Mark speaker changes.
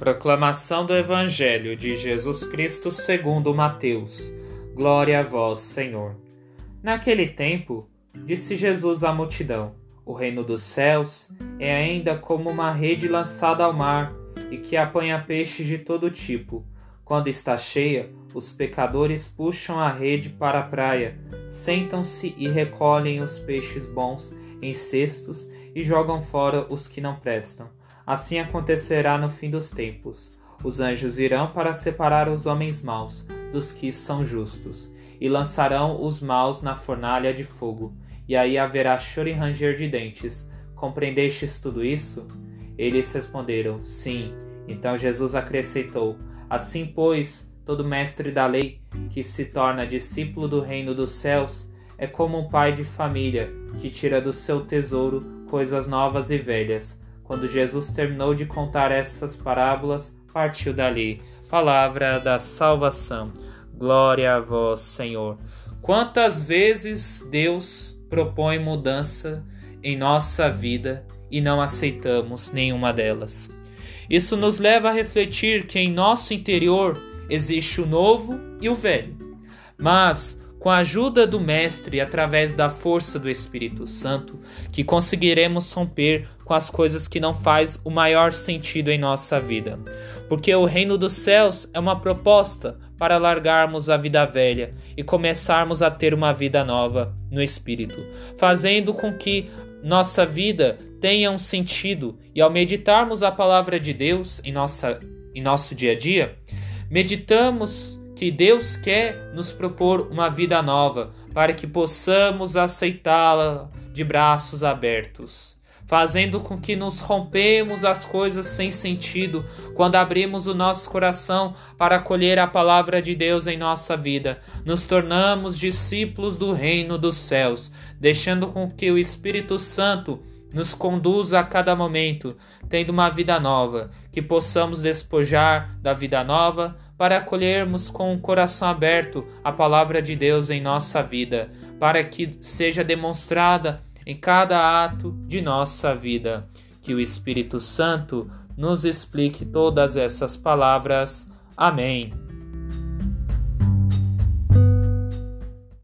Speaker 1: Proclamação do Evangelho de Jesus Cristo segundo Mateus. Glória a vós, Senhor. Naquele tempo, disse Jesus à multidão: O reino dos céus é ainda como uma rede lançada ao mar e que apanha peixes de todo tipo. Quando está cheia, os pecadores puxam a rede para a praia, sentam-se e recolhem os peixes bons em cestos e jogam fora os que não prestam. Assim acontecerá no fim dos tempos. Os anjos virão para separar os homens maus dos que são justos, e lançarão os maus na fornalha de fogo, e aí haverá choro e ranger de dentes. Compreendestes tudo isso? Eles responderam: Sim. Então Jesus acrescentou: Assim, pois, todo mestre da lei que se torna discípulo do reino dos céus é como um pai de família que tira do seu tesouro coisas novas e velhas quando Jesus terminou de contar essas parábolas, partiu dali. Palavra da salvação. Glória a vós, Senhor. Quantas vezes Deus propõe mudança em nossa vida e não aceitamos nenhuma delas? Isso nos leva a refletir que em nosso interior existe o novo e o velho. Mas com a ajuda do Mestre através da força do Espírito Santo, que conseguiremos romper com as coisas que não faz o maior sentido em nossa vida. Porque o reino dos céus é uma proposta para largarmos a vida velha e começarmos a ter uma vida nova no Espírito, fazendo com que nossa vida tenha um sentido e ao meditarmos a palavra de Deus em, nossa, em nosso dia a dia, meditamos que Deus quer nos propor uma vida nova para que possamos aceitá-la de braços abertos, fazendo com que nos rompemos as coisas sem sentido quando abrimos o nosso coração para acolher a palavra de Deus em nossa vida. Nos tornamos discípulos do reino dos céus, deixando com que o Espírito Santo nos conduza a cada momento, tendo uma vida nova, que possamos despojar da vida nova para acolhermos com o coração aberto a palavra de Deus em nossa vida, para que seja demonstrada em cada ato de nossa vida. Que o Espírito Santo nos explique todas essas palavras. Amém.